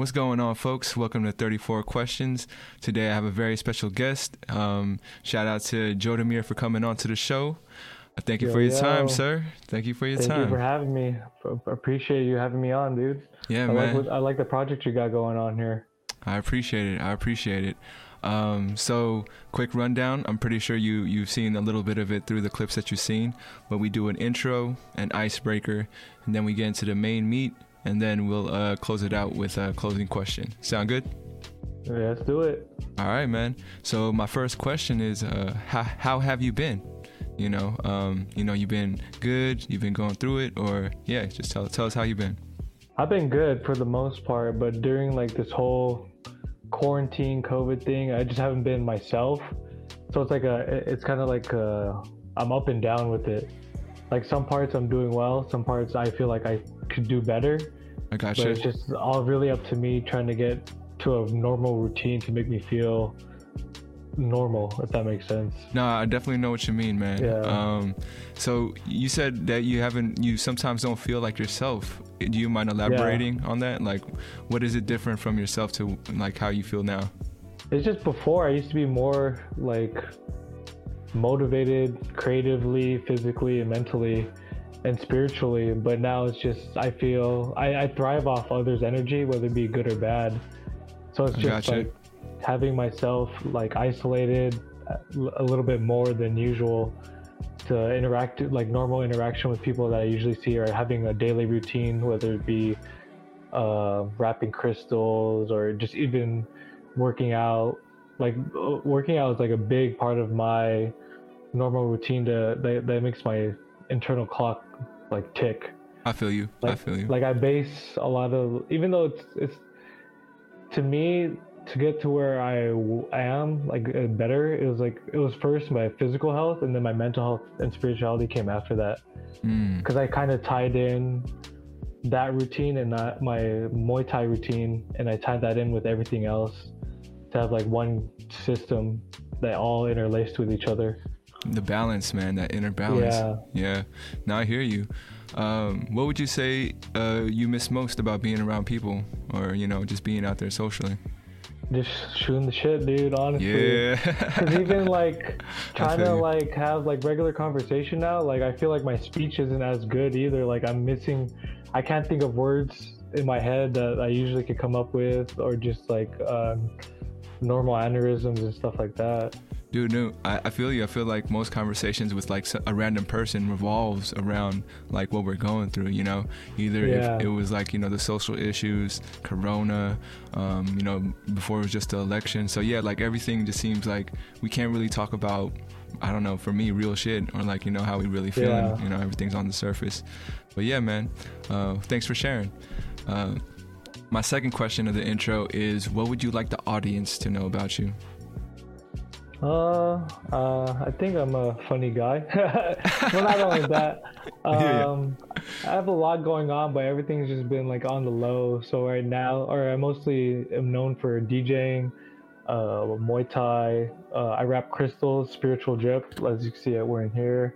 What's going on, folks? Welcome to 34 Questions. Today I have a very special guest. Um, shout out to Joe Demir for coming on to the show. Thank you Yo, for your yo. time, sir. Thank you for your Thank time. Thank you for having me. P- Appreciate you having me on, dude. yeah, I man. like what, I like the project you got going on here. I appreciate it. I appreciate it. Um, so, quick rundown. I'm pretty sure you you've seen a little bit of it through the clips that you've seen. But we do an intro, an icebreaker, and then we get into the main meat, and then we'll uh, close it out with a closing question. Sound good? Yeah, let's do it. All right, man. So my first question is, uh, how how have you been? You know, um, you know, you've been good. You've been going through it, or yeah, just tell tell us how you've been. I've been good for the most part, but during like this whole quarantine COVID thing, I just haven't been myself. So it's like a, it's kind of like i I'm up and down with it. Like some parts I'm doing well, some parts I feel like I could do better. I got But you. it's just all really up to me trying to get to a normal routine to make me feel normal, if that makes sense. No, I definitely know what you mean, man. Yeah. Um, so you said that you haven't, you sometimes don't feel like yourself. Do you mind elaborating on that? Like, what is it different from yourself to like how you feel now? It's just before I used to be more like motivated creatively, physically, and mentally, and spiritually. But now it's just I feel I, I thrive off others' energy, whether it be good or bad. So it's just gotcha. like having myself like isolated uh, a little bit more than usual to interact like normal interaction with people that I usually see or having a daily routine, whether it be uh, wrapping crystals or just even working out. Like uh, working out is like a big part of my normal routine to that, that makes my internal clock like tick. I feel you. I feel you. like I base a lot of even though it's it's to me to get to where I am like uh, better it was like it was first my physical health and then my mental health and spirituality came after that Mm, because I kind of tied in that routine and that my Muay Thai routine, and I tied that in with everything else to have like one system that all interlaced with each other. The balance, man. That inner balance. Yeah. Yeah. Now I hear you. Um, what would you say uh, you miss most about being around people, or you know, just being out there socially? Just shooting the shit, dude. Honestly. Yeah. Cause even like trying to like have like regular conversation now, like I feel like my speech isn't as good either. Like I'm missing, I can't think of words in my head that I usually could come up with, or just like um, normal aneurysms and stuff like that. Dude, no, I, I feel you. I feel like most conversations with like a random person revolves around like what we're going through. You know, either Yeah. if it was like you know the social issues, Corona, um, you know, before it was just the election. So yeah, like everything just seems like we can't really talk about. I don't know. For me, real shit or like you know how we really feeling. Yeah. You know, everything's on the surface. But yeah, man. Uh, thanks for sharing. Uh, my second question of the intro is, what would you like the audience to know about you? Uh, uh, I think I'm a funny guy. well, not only that, um, I have a lot going on, but everything's just been like on the low. So right now, or I mostly am known for DJing, uh, Muay Thai. Uh, I wrap crystals, spiritual drip, as you can see it wearing here.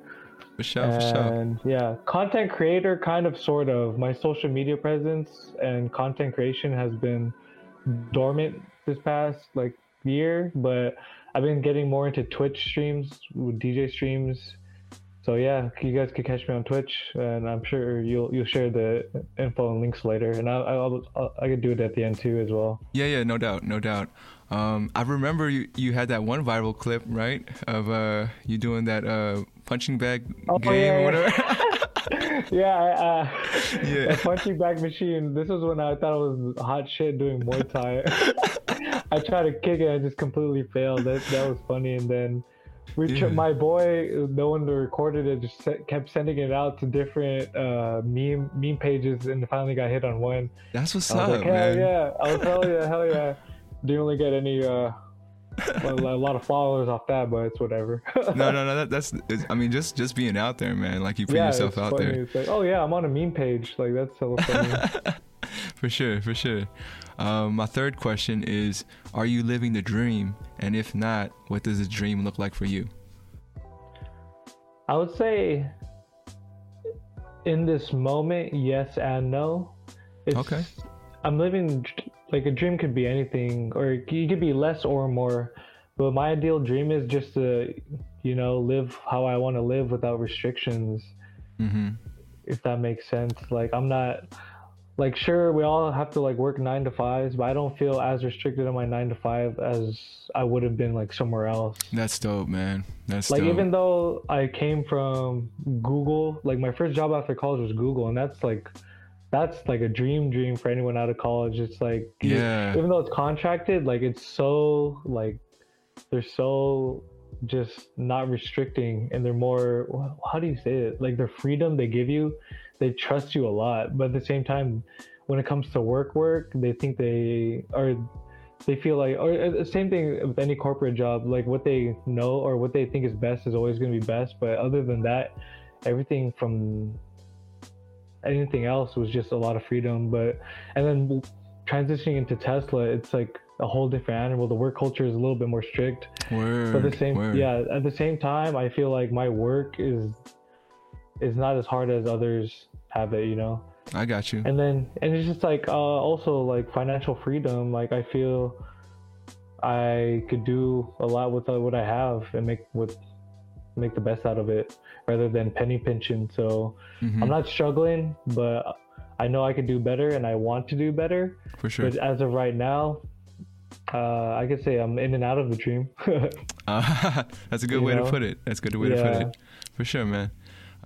For sure, for sure. Yeah, content creator, kind of, sort of. My social media presence and content creation has been dormant this past like year, but I've been getting more into Twitch streams DJ streams. So yeah, you guys can catch me on Twitch, and I'm sure you'll you'll share the info and links later, and I'll, I'll, I'll I could do it at the end too as well. Yeah, yeah, no doubt, no doubt. Um, I remember you, you had that one viral clip, right, of uh, you doing that uh, punching bag Oh, game yeah, or whatever. yeah, I, uh, Yeah. a punching bag machine. This was when I thought it was hot shit doing Muay Thai. I tried to kick it, I just completely failed. That that was funny, and then we Yeah. my boy, no one recorded it, just kept sending it out to different uh, meme meme pages, and finally got hit on one. That's what's up, like, hell man. yeah! I was hell yeah, hell yeah. Didn't really get any uh, a, lot of followers off that, but it's whatever. No, no, no. That, that's. It's, I mean, just just being out there, man. Like you put yeah, yourself out funny. there It's like, oh yeah, I'm on a meme page. Like that's so funny. for sure, for sure. Um, my third question is: Are you living the dream? And if not, what does the dream look like for you? I would say in this moment, yes and no. It's, Okay. I'm living like a dream could be anything, or it could be less or more. But my ideal dream is just to, you know, live how I want to live without restrictions. Mm-hmm. If that makes sense. Like I'm not like sure we all have to like work nine to fives, but I don't feel as restricted on my nine to five as I would have been like somewhere else. That's dope, man. That's like dope. even though I came from Google, like my first job after college was Google, and that's like that's like a dream dream for anyone out of college. It's like Yeah. even though it's contracted, like it's so like they're so just not restricting and they're more how do you say it like their freedom they give you they trust you a lot but at the same time when it comes to work work they think they are they feel like or uh, same thing with any corporate job like what they know or what they think is best is always going to be best but other than that everything from anything else was just a lot of freedom but and then transitioning into tesla it's like a whole different animal the work culture is a little bit more strict word. but the same word. yeah at the same time i feel like my work is is not as hard as others have it you know I got you. and then and it's just like uh also like financial freedom like i feel i could do a lot with uh, what i have and make with make the best out of it rather than penny pinching so Mhm. i'm not struggling but i know i could do better and i want to do better For sure. but as of right now uh i could say i'm in and out of the dream Uh, that's a good You way know? to put it. That's a good way to put it. For sure, man.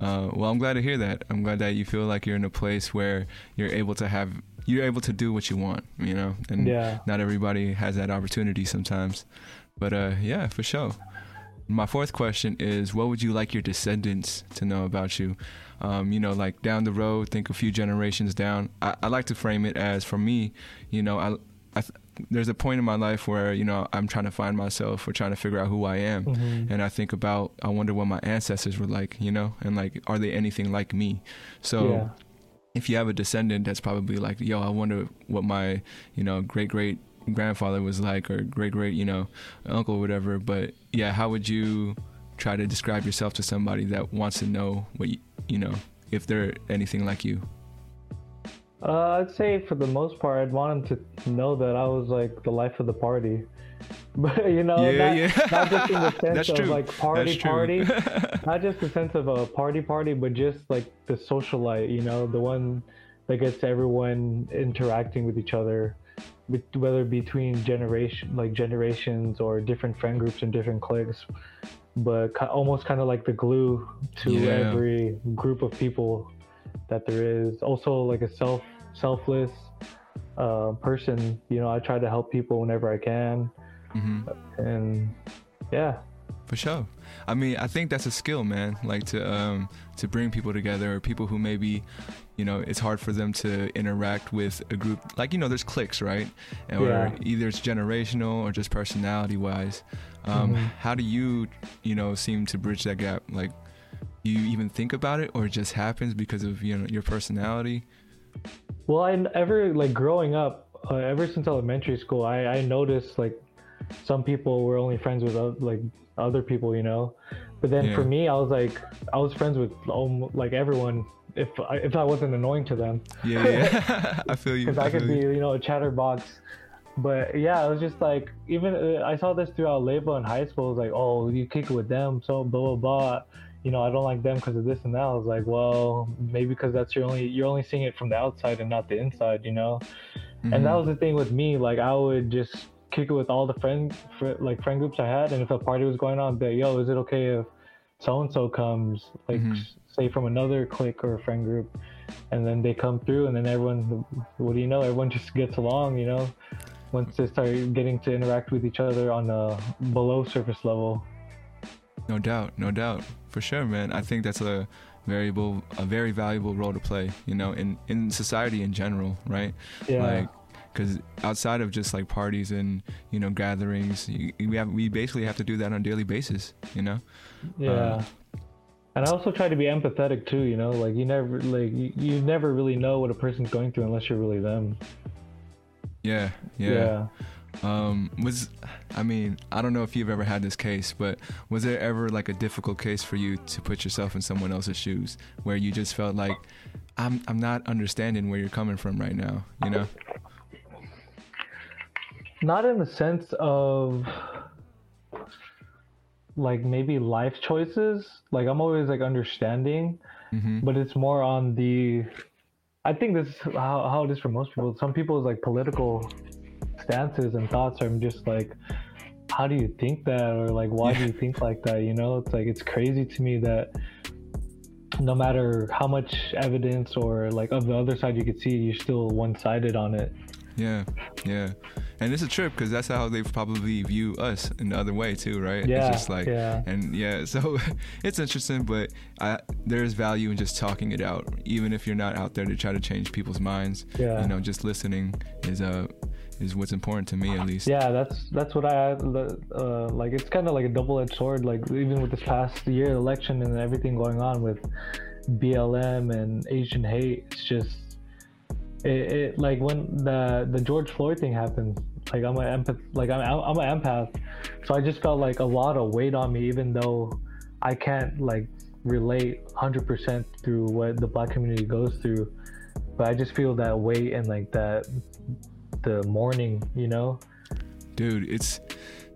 Uh, well, I'm glad to hear that. I'm glad that you feel like you're in a place where you're able to have, you're able to do what you want, you know, and yeah not everybody has that opportunity sometimes. But uh, yeah, for sure. My fourth question is, what would you like your descendants to know about you? Um, you know, like down the road, think a few generations down. I, I like to frame it as, for me, you know, I, I th- there's a point in my life where you know I'm trying to find myself or trying to figure out who I am, Mhm. and I think about, I wonder what my ancestors were like, you know, and like, are they anything like me? So yeah if you have a descendant that's probably like, yo, I wonder what my, you know, great great grandfather was like or great great, you know, uncle or whatever. But yeah, how would you try to describe yourself to somebody that wants to know what you, you know, if they're anything like you? Uh, I'd say for the most part, I'd want them to know that I was like the life of the party. But you know, yeah, not, yeah. not just in the sense That's of true. like party party, not just the sense of a party party, but just like the socialite. You know, the one that gets everyone interacting with each other, whether between generation like generations or different friend groups and different cliques. But almost kind of like the glue to Yeah. every group of people that there is. Also, like a self selfless uh, person. You know, I try to help people whenever I can, hmm and yeah, For sure. I mean, I think that's a skill, man. Like to um to bring people together, or people who maybe, you know, it's hard for them to interact with a group. Like you know, there's cliques, right? And Yeah. Or either it's generational or just personality wise. Um, Mhm. How do you, you know, seem to bridge that gap? Like, do you even think about it, or it just happens because of you know your personality? Well, I ever like growing up, uh, ever since elementary school, I I noticed like some people were only friends with oth- like other people, you know. But then for me, I was like I was friends with almost like everyone if I, if I wasn't annoying to them. Yeah, yeah. I feel you. because I, feel could be you. know a chatterbox. But yeah, it was just like even uh, I saw this throughout label in high school. It was like, oh, you kick it with them, so blah blah blah. You know, I don't like them because of this and that. I was like, well, maybe because that's your only you're only seeing it from the outside and not the inside, you know. And that Mhm. was the thing with me. Like I would just kick it with all the friend fr- like friend groups I had, and if a party was going on, like, yo, is it okay if so and so comes, like Mhm. say from another clique or friend group, and then they come through, and then everyone, what do you know, everyone just gets along, you know. Once they start getting to interact with each other on a below surface level. No doubt, no doubt, for sure, man. I think that's a variable, a very valuable role to play. You know, in in society in general, right? Yeah. Like, because outside of just like parties and you know gatherings, you, we have we basically have to do that on a daily basis. You know. Yeah. Uh, and I also try to be empathetic too, you know, like you never like you, you never really know what a person's going through unless you're really them. Yeah, yeah. Um, was I mean, I don't know if you've ever had this case, but was there ever like a difficult case for you to put yourself in someone else's shoes where you just felt like I'm I'm not understanding where you're coming from right now, you know? not in the sense of like maybe life choices. Like I'm always like understanding, hmm but it's more on the. I think this is how how it is for most people. Some people's like political stances and thoughts are just like, how do you think that, or like why do you think like that? You know, it's like it's crazy to me that no matter how much evidence or like of the other side you could see, you're still one sided on it. Yeah, yeah, and it's a trip because that's how they probably view us in the other way too, right? Yeah, it's just like, yeah. and yeah, so it's interesting, but I, there's value in just talking it out, even if you're not out there to try to change people's minds. Yeah. you know, just listening is uh is what's important to me at least. Yeah, that's that's what I uh, like. It's kind of like a double-edged sword. Like even with this past year election and everything going on with BLM and Asian hate, it's just it, it like when the the George Floyd thing happened. Like I'm an empath. Like I'm I'm an empath, so I just felt like a lot of weight on me, even though I can't like relate 100% through what the black community goes through. But I just feel that weight and like that the mourning, you know. dude it's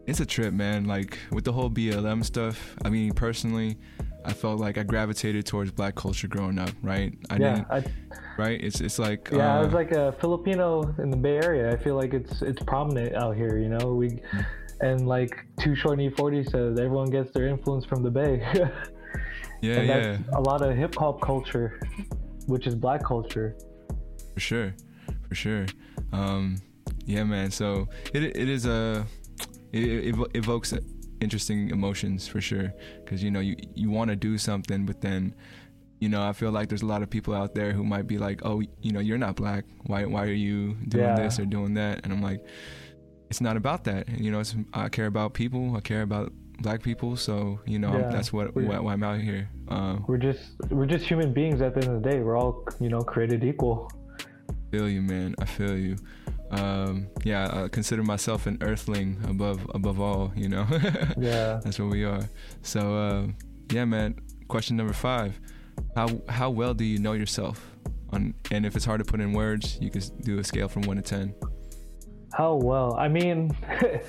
it's a trip man like with the whole blm stuff i mean personally i felt like i gravitated towards black culture growing up right i yeah, I, right it's it's like yeah. I uh, was like a Filipino in the Bay Area. I feel like it's it's prominent out here. You know, we and like Too Short and E-40 says everyone gets their influence from the Bay. yeah and yeah that's a lot of hip hop culture, which is black culture. for sure for sure um yeah man so it it is a it, it evokes interesting emotions for sure. Because you know you you want to do something but then you know i feel like there's a lot of people out there who might be like oh you know you're not black. Why why are you doing Yeah. this or doing that? And i'm like it's not about that. You know it's, i care about people. I care about black people. So you know Yeah. that's what why, why i'm out here. Um We're just we're just human beings at the end of the day. We're all you know created equal. feel you man. I feel you um yeah i consider myself an earthling above above all you know Yeah. that's what we are so uh yeah man question number five how how well do you know yourself on and if it's hard to put in words you can do a scale from one to ten How well? I mean, it,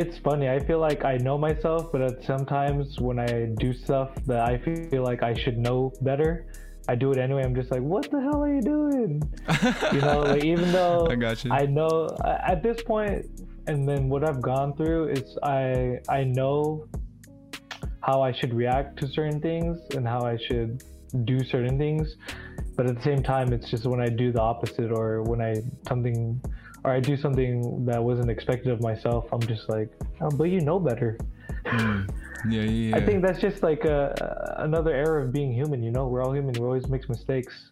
it's funny. I feel like I know myself, but at sometimes when I do stuff that I feel like I should know better, I do it anyway. I'm just like, what the hell are you doing? You know, like even though I got you. I know at this point, and then what I've gone through is I I know how I should react to certain things and how I should do certain things, but at the same time, it's just when I do the opposite or when I something or I do something that wasn't expected of myself, I'm just like, oh, but you know better. Mm. yeah yeah yeah I think that's just like a, another era of being human. You know, we're all human. We always make mistakes.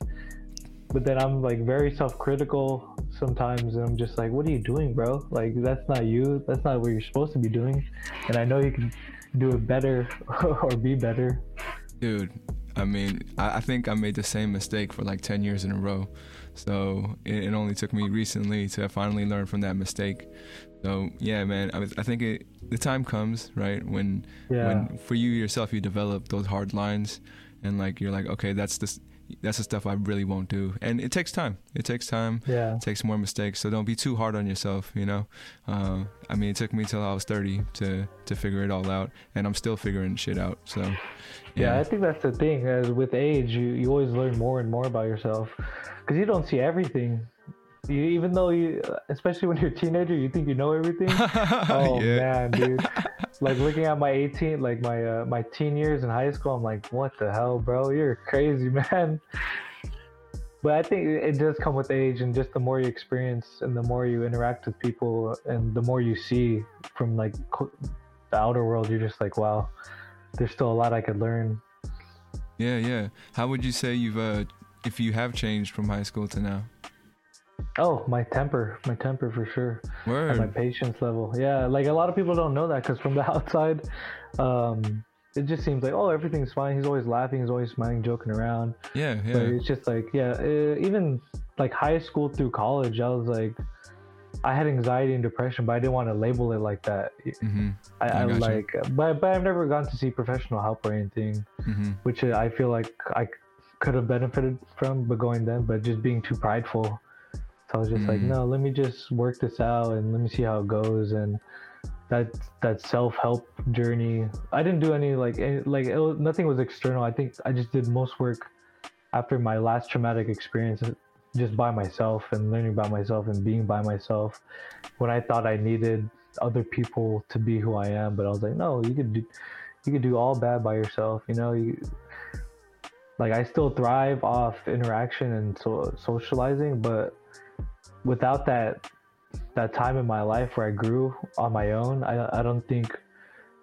But then I'm like very self-critical sometimes, and I'm just like, "What are you doing, bro? Like that's not you. That's not what you're supposed to be doing." And I know you can do it better or be better. dude i mean I, I think i made the same mistake for like 10 years in a row so it, it only took me recently to finally learn from that mistake so yeah man i, was- I think it the time comes right when Yeah. when for you yourself you develop those hard lines and like you're like okay that's the that's the stuff i really won't do and it takes time it takes time Yeah. it takes more mistakes so don't be too hard on yourself you know uh, i mean it took me till i was 30 to to figure it all out and i'm still figuring shit out so Yeah, I think that's the thing. As with age, you, you always learn more and more about yourself because you don't see everything. You, even though you, especially when you're a teenager, you think you know everything. oh yeah. man, dude! like looking at my 18, like my uh, my teen years in high school, I'm like, what the hell, bro? You're crazy, man. But I think it does come with age, and just the more you experience, and the more you interact with people, and the more you see from like the outer world, you're just like, wow, there's still a lot I could learn. Yeah, yeah. How would you say you've uh if you have changed from high school to now? Oh, my temper, my temper for sure, and my patience level. Yeah, like a lot of people don't know that because from the outside, um, it just seems like oh everything's fine. He's always laughing, he's always smiling, joking around. Yeah, But yeah. it's just like yeah, uh, even like high school through college, I was like, I had anxiety and depression, but I didn't want to label it like that. Mm-hmm. I, I I like, but but I've never gone to see professional help or anything, Mm-hmm. which I feel like I could have benefited from, but going then, but just being too prideful. So I was just like, Mm. no, let me just work this out and let me see how it goes. And that that self help journey, I didn't do any like any, like it was, nothing was external. I think I just did most work after my last traumatic experience, just by myself and learning about myself and being by myself. When I thought I needed other people to be who I am, but I was like, no, you could do you could do all bad by yourself. You know, you like I still thrive off interaction and so socializing, but without that that time in my life where I grew on my own, I I don't think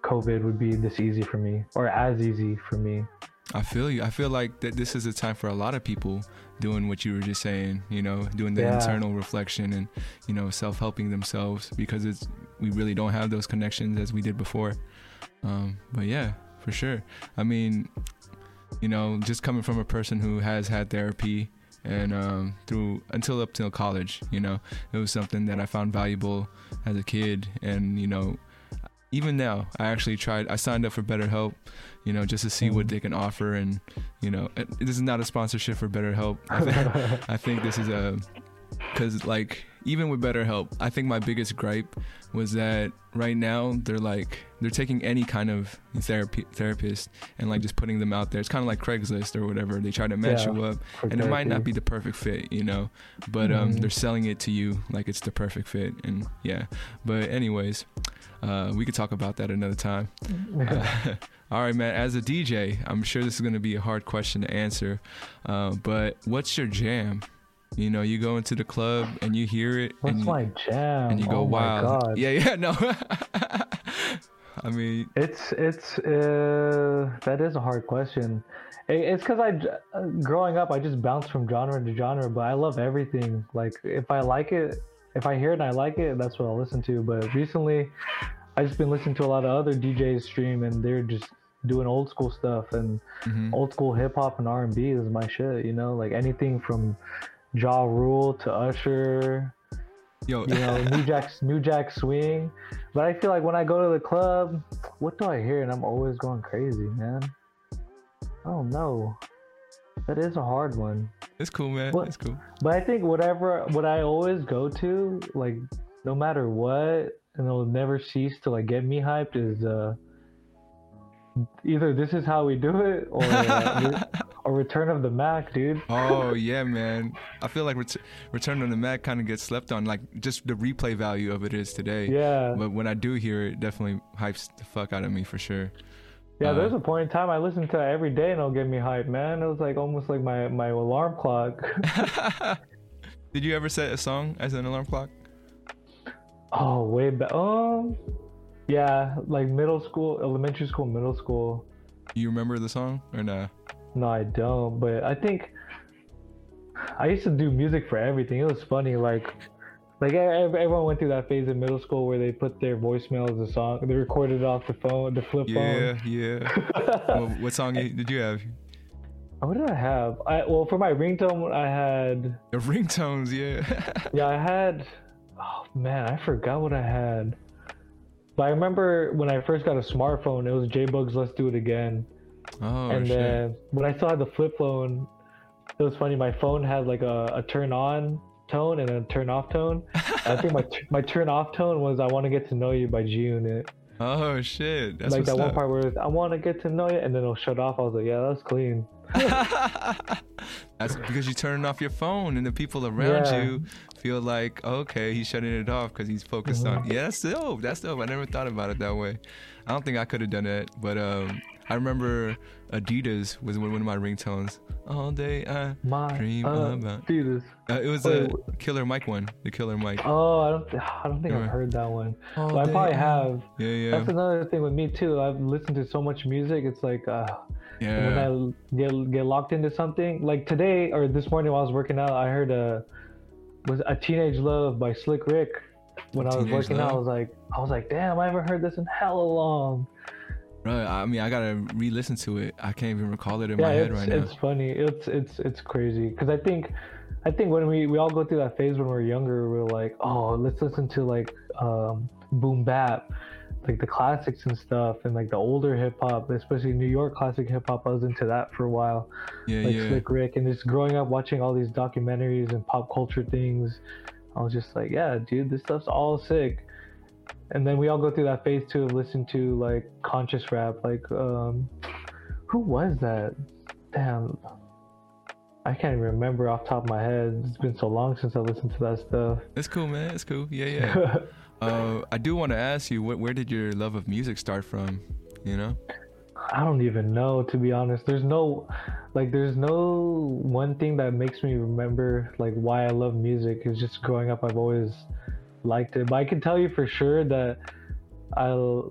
COVID would be this easy for me or as easy for me. I feel you. I feel like that this is a time for a lot of people doing what you were just saying, you know, doing the Yeah. internal reflection and, you know, self-helping themselves because it's we really don't have those connections as we did before. Um, but yeah, for sure. I mean, you know, just coming from a person who has had therapy and um, through until up till college, you know, it was something that I found valuable as a kid, and you know, even now, I actually tried. I signed up for BetterHelp, you know, just to see what Mhm. they can offer, and you know, it, this is not a sponsorship for BetterHelp. I think, I think this is a because like even with BetterHelp, I think my biggest gripe was that right now they're like they're taking any kind of therapy therapist and like just putting them out there. It's kind of like Craigslist or whatever. They try to match Yeah, you up, and it might not be the perfect fit, you know. But um, Mhm. they're selling it to you like it's the perfect fit, and yeah. But anyways, uh, we could talk about that another time. Uh, all right, man. As a DJ, I'm sure this is going to be a hard question to answer. Uh, but what's your jam? You know, you go into the club and you hear it, What's and, my jam? and you go, oh "Wow, yeah, yeah." No, I mean, It's it's uh that is a hard question. It's because I growing up I just bounced from genre to genre, but I love everything. Like if I like it, if I hear it and I like it, that's what I'll listen to. But recently, I've just been listening to a lot of other DJs stream, and they're just doing old school stuff and mhm. old school hip hop and R and B is my shit. You know, like anything from Ja Rule to Usher yo, you know, New Jack New Jack Swing. But I feel like when I go to the club, what do I hear? And I'm always going crazy, man. I don't know. That is a hard one. it's cool, man. What- It's cool. But I think whatever what I always go to, like no matter what, and it'll never cease to like get me hyped is uh either this is how we do it or uh, or Return of the Mack, dude. Oh yeah, man. I feel like Ret- Return on the Mack kind of gets slept on, like just the replay value of it is today. Yeah. But when I do hear it, definitely hypes the fuck out of me for sure. Yeah, Uh, there's a point in time I listened to it every day and it'll get me hyped, man. It was like almost like my, my alarm clock. Did you ever set a song as an alarm clock? oh, way back. Um, yeah, like middle school, elementary school, middle school. You remember the song or nah? No, I don't. But I think I used to do music for everything. It was funny, like. Like everyone went through that phase in middle school where they put their voicemail as a song. They recorded it off the phone, the flip Yeah, phone. yeah. well, what song did you have? What did I have? I well for my ringtone I had The ringtones, yeah. Yeah, I had. Oh man, I forgot what I had. But I remember when I first got a smartphone, it was J Boog's Let's Do It Again. Oh and shit. then when I still had the flip phone, it was funny. My phone had like a, a turn on tone and a turn off tone. I think my t- my turn off tone was I Want to Get to Know You by G Unit. oh shit. That's like that one up. part where I want to get to know you, and then it'll shut off. I was like, yeah, that's clean. That's because you turn off your phone and the people around Yeah. you feel like, okay, he's shutting it off because he's focused on. Mm-hmm. Yeah, that's dope. That's dope. I never thought about it that way. I don't think I could have done that, but um, I remember Adidas was one of my ringtones. All day I My dream uh, about. dude, Uh, it was Wait, a Killer Mike one, the Killer Mike. Oh, I don't. I don't think Yeah. I've heard that one. All But I probably have. Yeah, yeah, That's another thing with me too. I've listened to so much music. It's like uh, when. I get get locked into something. Like today or this morning while I was working out, I heard a was a Teenage Love by Slick Rick. When I was working out, I was like, I was like, damn, I haven't heard this in hella long. Right. I mean, I gotta re-listen to it. I can't even recall it in yeah, my head right now. it's funny. It's it's it's crazy because I think. I think when we, we all go through that phase when we're younger, we're like, oh, let's listen to like um, boom bap. like the classics and stuff, and like the older hip hop, especially New York classic hip hop. I was into that for a while, Yeah, like yeah. Slick Rick, and just growing up watching all these documentaries and pop culture things. I was just like, yeah, dude, this stuff's all sick. And then we all go through that phase too of listening to like conscious rap. Like, um, who was that? Damn, I can't even remember off the top of my head. It's been so long since I listened to that stuff. It's cool, man. It's cool. Yeah, yeah. uh, I do want to ask you, wh- where did your love of music start from? You know? I don't even know to be honest. There's no like there's no one thing that makes me remember like why I love music. It's just growing up I've always liked it. But I can tell you for sure that I'll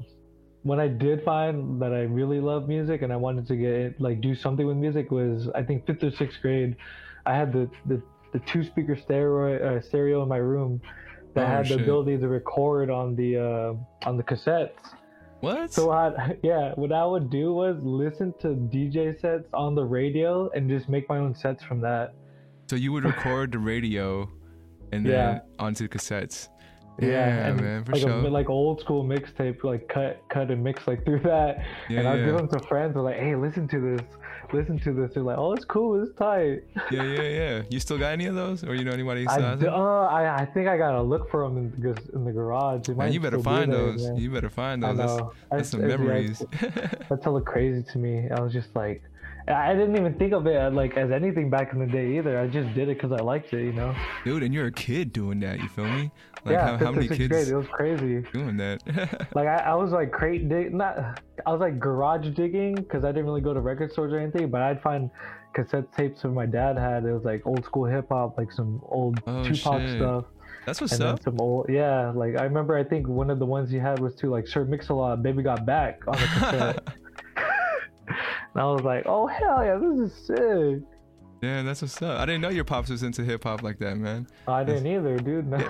when I did find that I really love music and I wanted to get like do something with music was I think fifth or sixth grade. I had the the, the two speaker stereo uh, stereo in my room that Oh, had the ability to record on the uh, on the cassettes. What? So I, yeah, what I would do was listen to DJ sets on the radio and just make my own sets from that. So you would record the radio and then Yeah. onto cassettes. Yeah, Yeah, and man, for like sure. a like old school mixtape, like cut, cut and mix like through that. Yeah, and I'd give them to friends. I'm like, hey, listen to this, listen to this. They're like, oh, it's cool, it's tight. yeah, yeah, yeah. You still got any of those, or you know anybody who I, has uh, I I think I gotta look for them in the in the garage. Man, might you better find there, those. man. You better find those. That's. I that's some memories. That's hella crazy to me. I was just like, I didn't even think of it uh, like as anything back in the day either. I just did it because I liked it, you know. Dude, and you're a kid doing that. You feel me? Like yeah, how, how many kids grade, it was crazy. doing that? Like I, I was like crate dig, not. I was like garage digging because I didn't really go to record stores or anything. But I'd find cassette tapes that my dad had. It was like old school hip hop, like some old Oh, Tupac shit. stuff, That's what's and up. some old. Yeah, like I remember. I think one of the ones he had was too like Sir Mix-a-Lot, "Baby Got Back" on the cassette. and I was like, oh hell yeah, this is sick. yeah, that's what's up. I didn't know your pops was into hip hop like that, man. I didn't either, dude. No.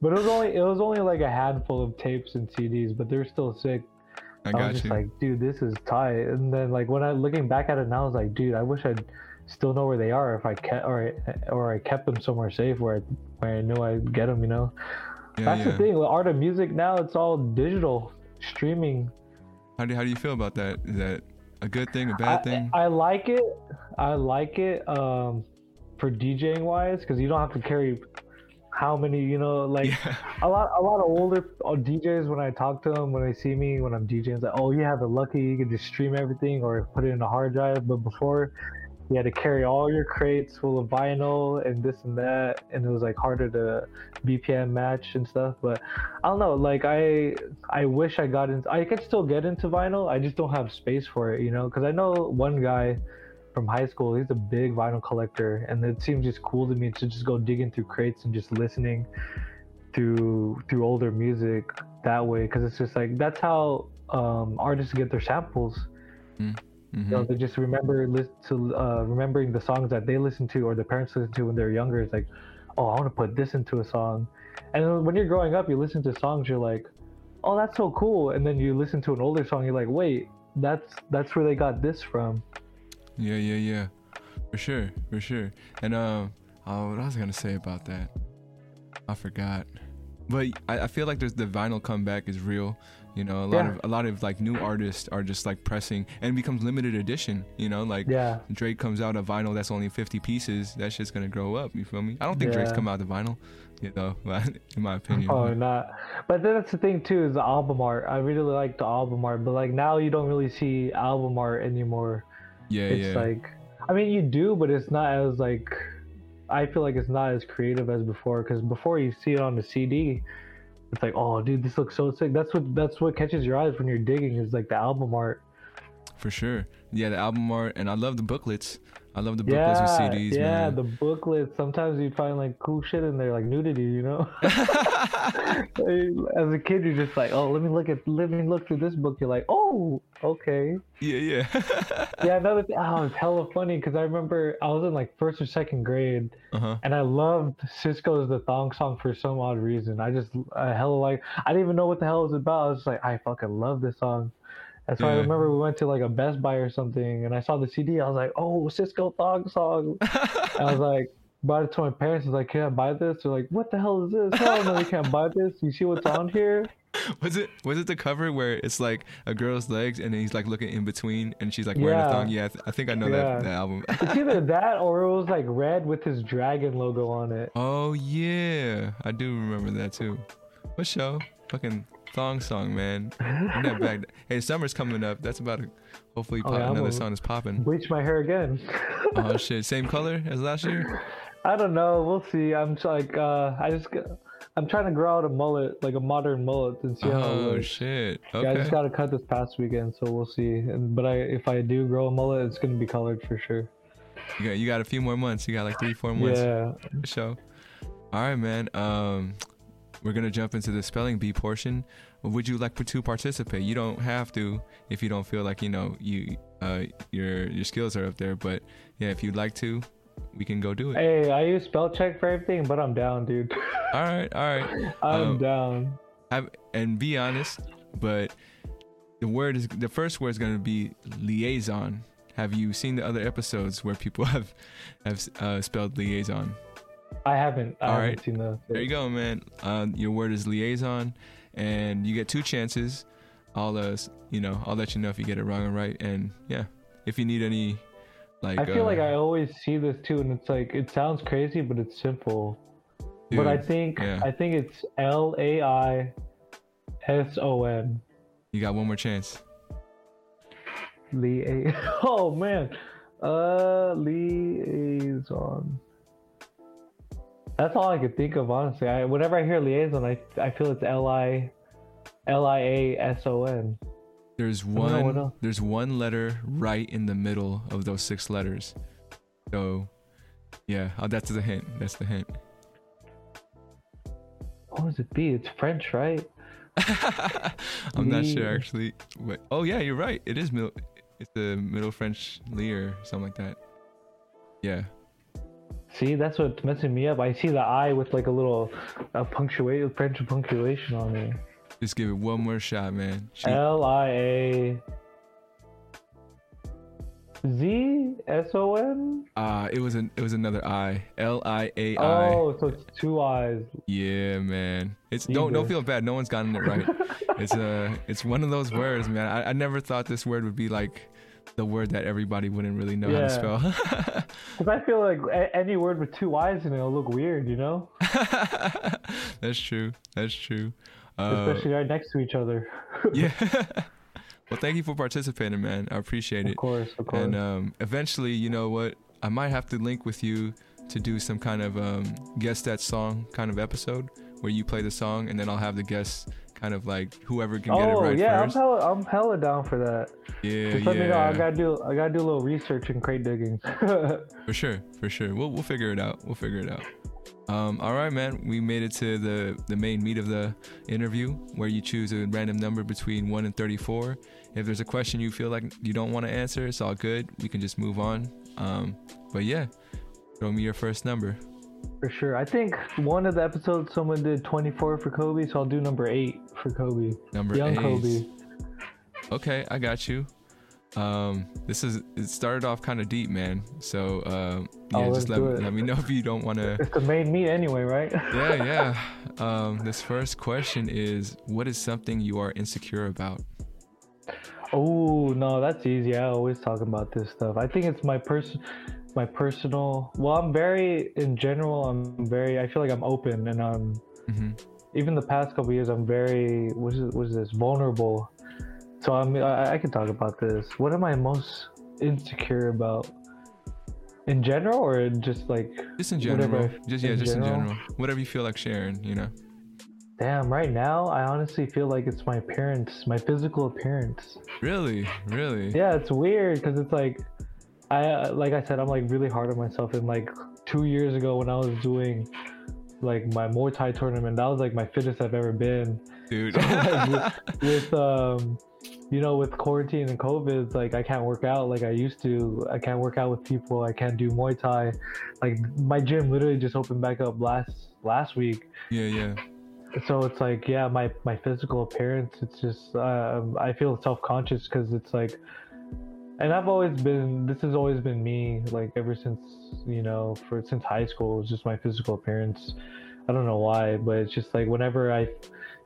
but it was only it was only like a handful of tapes and CDs, but they're still sick. I I, was just you. like, dude, this is tight. And then like when I looking back at it now, I was like, dude, I wish I'd still know where they are if I kept or I, or I kept them somewhere safe where I, where I knew I'd get them. You know, yeah, that's yeah. the thing. With art of music now, it's all digital streaming. How do how do you feel about that? Is that a good thing, a bad I, thing? I like it. I like it um, for DJing wise because you don't have to carry how many. You know, like yeah, a lot a lot of older uh, DJs when I talk to them when they see me when I'm DJing it's like oh you have the lucky you can just stream everything or put it in a hard drive but before you had to carry all your crates full of vinyl and this and that and it was like harder to BPM match and stuff but I don't know like I I wish I got into I could still get into vinyl I just don't have space for it you know because I know one guy from high school he's a big vinyl collector and it seems just cool to me to just go digging through crates and just listening through through older music that way because it's just like that's how um, artists get their samples. Mhm. You know, they just remember to uh, remembering the songs that they listen to or their parents listen to when they're younger. It's like, oh, I want to put this into a song. And when you're growing up, you listen to songs, you're like, oh, that's so cool. And then you listen to an older song, you're like, wait, that's that's where they got this from. Yeah, yeah, yeah. For sure, for sure. And um, oh, what I was gonna say about that, I forgot. But I, I feel like there's the vinyl comeback is real. You know, a lot Yeah. of a lot of like new artists are just like pressing and it becomes limited edition. You know, like Yeah, Drake comes out a vinyl that's only 50 pieces. That shit's gonna grow up. You feel me? I don't think Drake's Yeah. come out the vinyl. You know, in my opinion. probably not. But then that's the thing too is the album art. I really like the album art, but like now you don't really see album art anymore. yeah, yeah. it's yeah. like i mean you do but it's not as like i feel like it's not as creative as before because before you see it on the cd it's like oh dude this looks so sick that's what that's what catches your eyes when you're digging is like the album art For sure. Yeah, the album art, and I love the booklets. I love the booklets yeah with CDs, yeah man. the booklets. sometimes you find like cool shit in there like nudity you know as a kid you're just like oh let me look at let me look through this book you're like oh okay yeah, yeah. yeah another thing oh it's hella funny because i remember i was in like first or second grade uh huh. and I loved Sisqo's The Thong Song for some odd reason. I just I hella like I didn't even know what the hell it was about. I was just like I fucking love this song. And so I remember we went to like a Best Buy or something, and I saw the CD. I was like, oh Sisqo Thong Song. I was like, brought it to my parents. I was like, can I buy this? They're like, what the hell is this? Hell no, you can't buy this. You see what's on here? was it was it the cover where it's like a girl's legs and then he's like looking in between and she's like wearing Yeah. a thong? Yeah, I, th- I think I know Yeah. that, that album. It's either that or it was like red with his dragon logo on it. oh yeah, I do remember that too. What show? Fucking thong song, man. Bring that back. Hey, summer's coming up. That's about to hopefully Oh, yeah, another song is popping. Bleach my hair again. Oh shit, same color as last year? I don't know. We'll see. I'm just like, uh, I just, I'm trying to grow out a mullet, like a modern mullet, and see how it Oh looks. shit. Yeah, I just got to cut this past weekend, so we'll see. And but I, if I do grow a mullet, it's gonna be colored for sure. You got, you got a few more months. You got like three, four months. Yeah. show. All right, man. Um, we're gonna jump into the spelling bee portion. Would you like to participate? You don't have to if you don't feel like you know you uh your your skills are up there. But yeah, if you'd like to, we can go do it. Hey, I use spell check for everything, but I'm down, dude. All right, all right. I'm Um, down. Have, and be honest, but the word is the first word is gonna be liaison. Have you seen the other episodes where people have have uh, spelled liaison? I haven't. I all haven't right. seen the. There you go, man. Uh, your word is liaison, and you get two chances. I'll, uh, you know, I'll let you know if you get it wrong or right. And yeah, if you need any, like, I feel uh, like I always see this too, and it's like it sounds crazy, but it's simple. but I think yeah. I think it's L A I S O N. you got one more chance. Lia. Oh man, uh, liaison. That's all I could think of, honestly. I, whenever I hear liaison, I I feel it's L I L I A S O N. There's don't know what one. There's one letter right in the middle of those six letters. So, yeah, oh, that's the hint. That's the hint. What does it be? It's French, right? I'm not sure actually. Oh yeah, you're right. It is middle. It's the Middle French Lear, something like that. Yeah. See, that's what's messing me up. I see the I with like a little a punctuation, French punctuation on it. Just give it one more shot, man. L I A Z S O N. Uh, it was an it was another I. L I A I. Oh, so it's two I's. Yeah, man. It's You don't don't feel bad. No one's gotten it right. it's uh it's one of those words, man. I, I never thought this word would be like the word that everybody wouldn't really know how to spell. Because I feel like a- any word with two Y's in it will look weird, you know? That's true. That's true. Uh, Especially right next to each other. yeah. well, thank you for participating, man. I appreciate of it. course, of course. And um, eventually, you know what? I might have to link with you to do some kind of um, guess that song kind of episode where you play the song and then I'll have the guests kind of like whoever can get it oh right yeah, I'm hella, I'm hella down for that. yeah, Just let me know. I gotta do, I gotta do a little research and crate digging. for sure, for sure. We'll we'll figure it out. We'll figure it out. Um, all right, man. We made it to the the main meat of the interview, where you choose a random number between one and thirty-four. If there's a question you feel like you don't want to answer, it's all good. We can just move on. Um, but yeah, throw me your first number. for sure. I think one of the episodes someone did 24 for Kobe, so I'll do number eight for Kobe. Number Young eight. Kobe. Okay, I got you. Um, this is it started off kind of deep, man. So um, yeah, Oh, just let, let me know if you don't want to. It's the main meat anyway, right? yeah, yeah. Um, this first question is, what is something you are insecure about? Oh no, that's easy. I always talk about this stuff. I think it's my person, my personal. Well, I'm very in general. I'm very. I feel like I'm open, and I'm hmm even the past couple years. I'm very. What is what is this? Vulnerable. So I'm. I, I can talk about this. What am I most insecure about? In general, or just like, Just in Whatever, general. Just yeah, in just in general. general. Whatever you feel like sharing, you know. damn. Right now, I honestly feel like it's my appearance, my physical appearance. Really, really. Yeah, it's weird because it's like, I like I said, I'm like really hard on myself. And like two years ago, when I was doing like my Muay Thai tournament, that was like my fittest I've ever been. Dude. Like, with, with um, you know, with quarantine and COVID, it's like I can't work out like I used to. I can't work out with people. I can't do Muay Thai. Like my gym literally just opened back up last last week. yeah, yeah. So it's like, yeah, my my physical appearance. It's just um, I feel self conscious because it's like, and I've always been. This has always been me. Like ever since you know, for since high school, it was just my physical appearance. I don't know why, but it's just like whenever I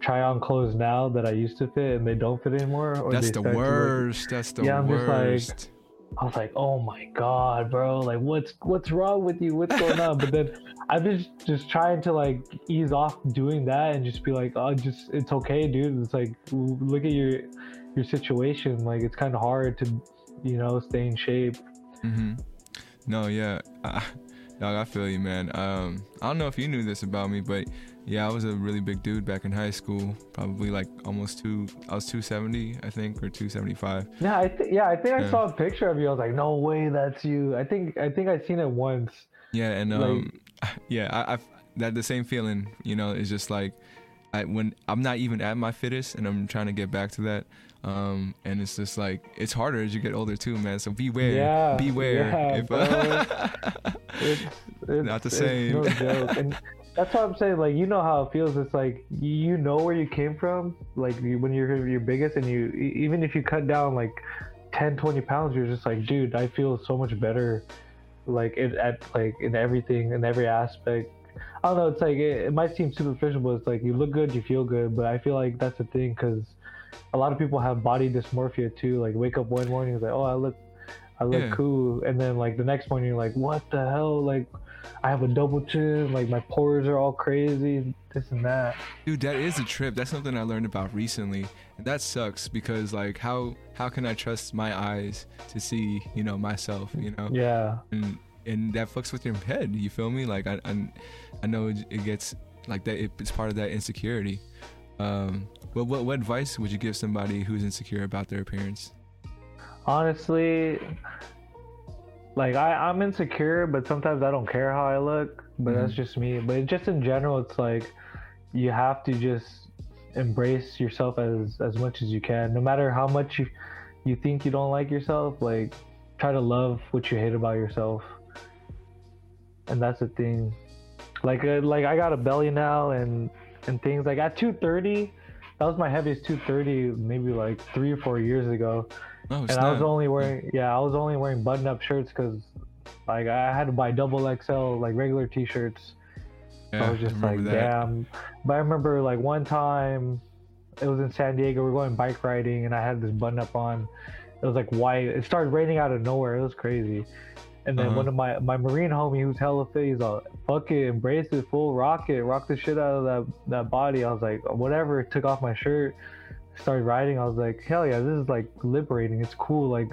try on clothes now that I used to fit and they don't fit anymore, or That's the start to look- worst. That's the Yeah, I'm just like- worst. I was like, oh my god, bro, like what's what's wrong with you? What's going on? but then I've been just trying to like ease off doing that and just be like, oh, just it's okay, dude. It's like look at your your situation. Like it's kind of hard to, you know, stay in shape. Mm-hmm. No, yeah, I, dog, I feel you, man. Um, I don't know if you knew this about me, but yeah, I was a really big dude back in high school. Probably like almost two. I was 270, I think, or 275. Yeah, I th- yeah, I think I saw a picture of you. I was like, no way, that's you. I think I think I seen it once. Yeah, and Like- um, yeah, I, I've that the same feeling. You know, it's just like I when I'm not even at my fittest, and I'm trying to get back to that. Um, and it's just like it's harder as you get older too, man. So beware, Yeah, beware. yeah, if, It's, it's Not the same. no joke. And that's what I'm saying. Like you know how it feels. It's like you know where you came from. Like you, when you're your biggest, and you even if you cut down like 10, 20 pounds, you're just like, dude, I feel so much better. Like it at like in everything in every aspect. I don't know. It's like it, it might seem superficial, but it's like you look good, you feel good. But I feel like that's the thing because a lot of people have body dysmorphia too. Like wake up one morning, it's like, oh, I look, I look Yeah. cool, and then like the next morning, you're like, what the hell? Like, I have a double chin. Like my pores are all crazy. This and that. Dude, that is a trip. That's something I learned about recently, and that sucks because like how how can I trust my eyes to see you know myself you know Yeah. and and that fucks with your head. You feel me? Like I I, I know it, it gets like that. It, it's part of that insecurity. Um, but what what advice would you give somebody who's insecure about their appearance? Honestly, like I, I'm insecure, but sometimes I don't care how I look. But that's Mhm. just me. But just in general, it's like you have to just embrace yourself as as much as you can, no matter how much you you think you don't like yourself. Like try to love what you hate about yourself, and that's the thing. Like uh, like I got a belly now, and and things like at 230. That was my heaviest 230 maybe like three or four years ago Oh, and I was only wearing yeah I was only wearing button up shirts because like I had to buy double XL like regular t-shirts. So I was just like remember that. damn. But I remember like one time it was in San Diego. We are going bike riding and I had this button up on. It was like white. It started raining out of nowhere. It was crazy. And then Uh-huh. one of my my marine homie who's hella fit, he's like, "Fuck it, embrace it, full rock it, rock the shit out of that that body." I was like, whatever. Took off my shirt, started riding. I was like, hell yeah, this is like liberating. It's cool. Like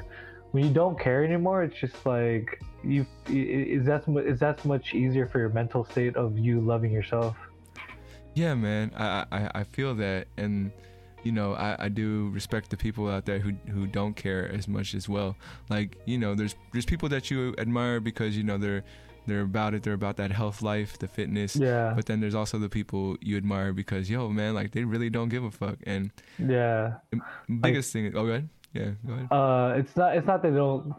when you don't care anymore, it's just like you. Is that is that much easier for your mental state of you loving yourself? Yeah, man, I, I I feel that, and you know, I, I do respect the people out there who who don't care as much as well. Like, you know, there's there's people that you admire because you know they're they're about it, they're about that health life, the fitness. Yeah, But then there's also the people you admire because yo, man, like they really don't give a fuck. And yeah. biggest thing, oh, go ahead, yeah, go ahead. Uh, it's not it's not that they don't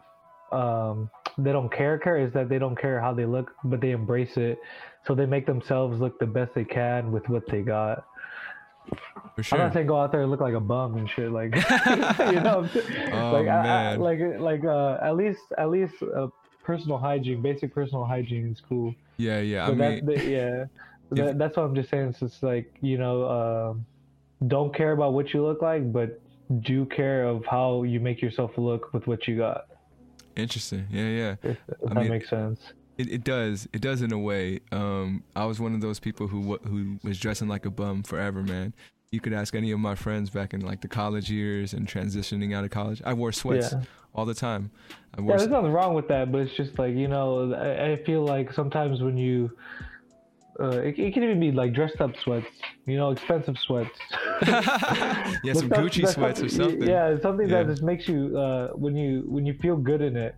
um they don't care care is that they don't care how they look, but they embrace it. So they make themselves look the best they can with what they got. For I'm not saying go out there and look like a bum and shit, like you know, Oh, like I, I, like like uh, at least at least uh, personal hygiene, basic personal hygiene is cool. Yeah, yeah. I But mean, that, that- yeah, that, that's what I'm just saying. It's just like you know, um don't care about what you look like, but do care of how you make yourself look with what you got. interesting. Yeah, yeah. If, if I that mean- makes sense. It, it does. It does in a way. Um, I was one of those people who who was dressing like a bum forever, man. You could ask any of my friends back in like the college years and transitioning out of college. I wore sweats Yeah. all the time. I Yeah, wore. there's nothing wrong with that, but it's just like you know, I, I feel like sometimes when you, uh, it, it can even be like dressed up sweats, you know, expensive sweats. yeah, some Gucci sweats or something- something. Yeah, something Yeah. that just makes you uh, when you when you feel good in it.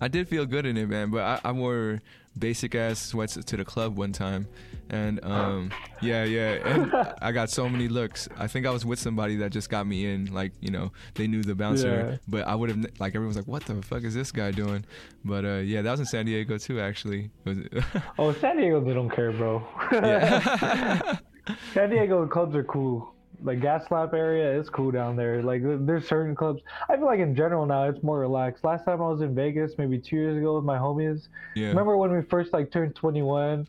I did feel good in it, man. But I, I wore basic ass sweats to the club one time, and um, yeah, yeah, and I got so many looks. I think I was with somebody that just got me in, like you know, they knew the bouncer, Yeah. but I would have like everyone's like, what the fuck is this guy doing? But uh, yeah, that was in San Diego too, actually. Oh, San Diego, they don't care, bro. yeah. San Diego clubs are cool. Like gas area is cool down there. Like there's certain clubs. I feel like in general now it's more relaxed. Last time I was in Vegas, maybe two years ago with my homies. yeah. Remember when we first like turned 21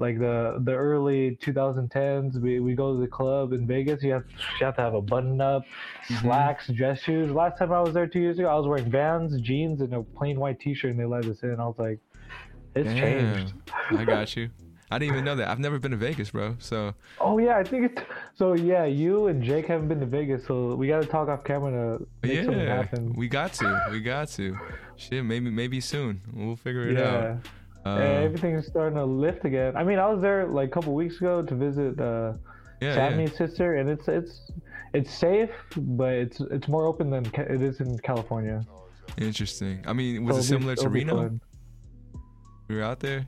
like the the early 2010s. We, we go to the club in Vegas. You have you have to have a button up, Mhm. slacks, dress shoes. Last time I was there two years ago, I was wearing Vans, jeans, and a plain white T-shirt, and they let us in. I was like, it's changed. I got you. I didn't even know that. I've never been to Vegas, bro. So Oh yeah, I think it's so. Yeah, you and Jake haven't been to Vegas, so we got to talk off camera to make something happen. we got to. We got to. Shit, maybe maybe soon. We'll figure it yeah. out. And everything's starting to lift again. I mean, I was there like a couple weeks ago to visit uh, yeah, yeah. Sister, and it's it's it's safe, but it's it's more open than Ca- it is in California. Interesting. I mean, was So it similar to Reno? We were out there.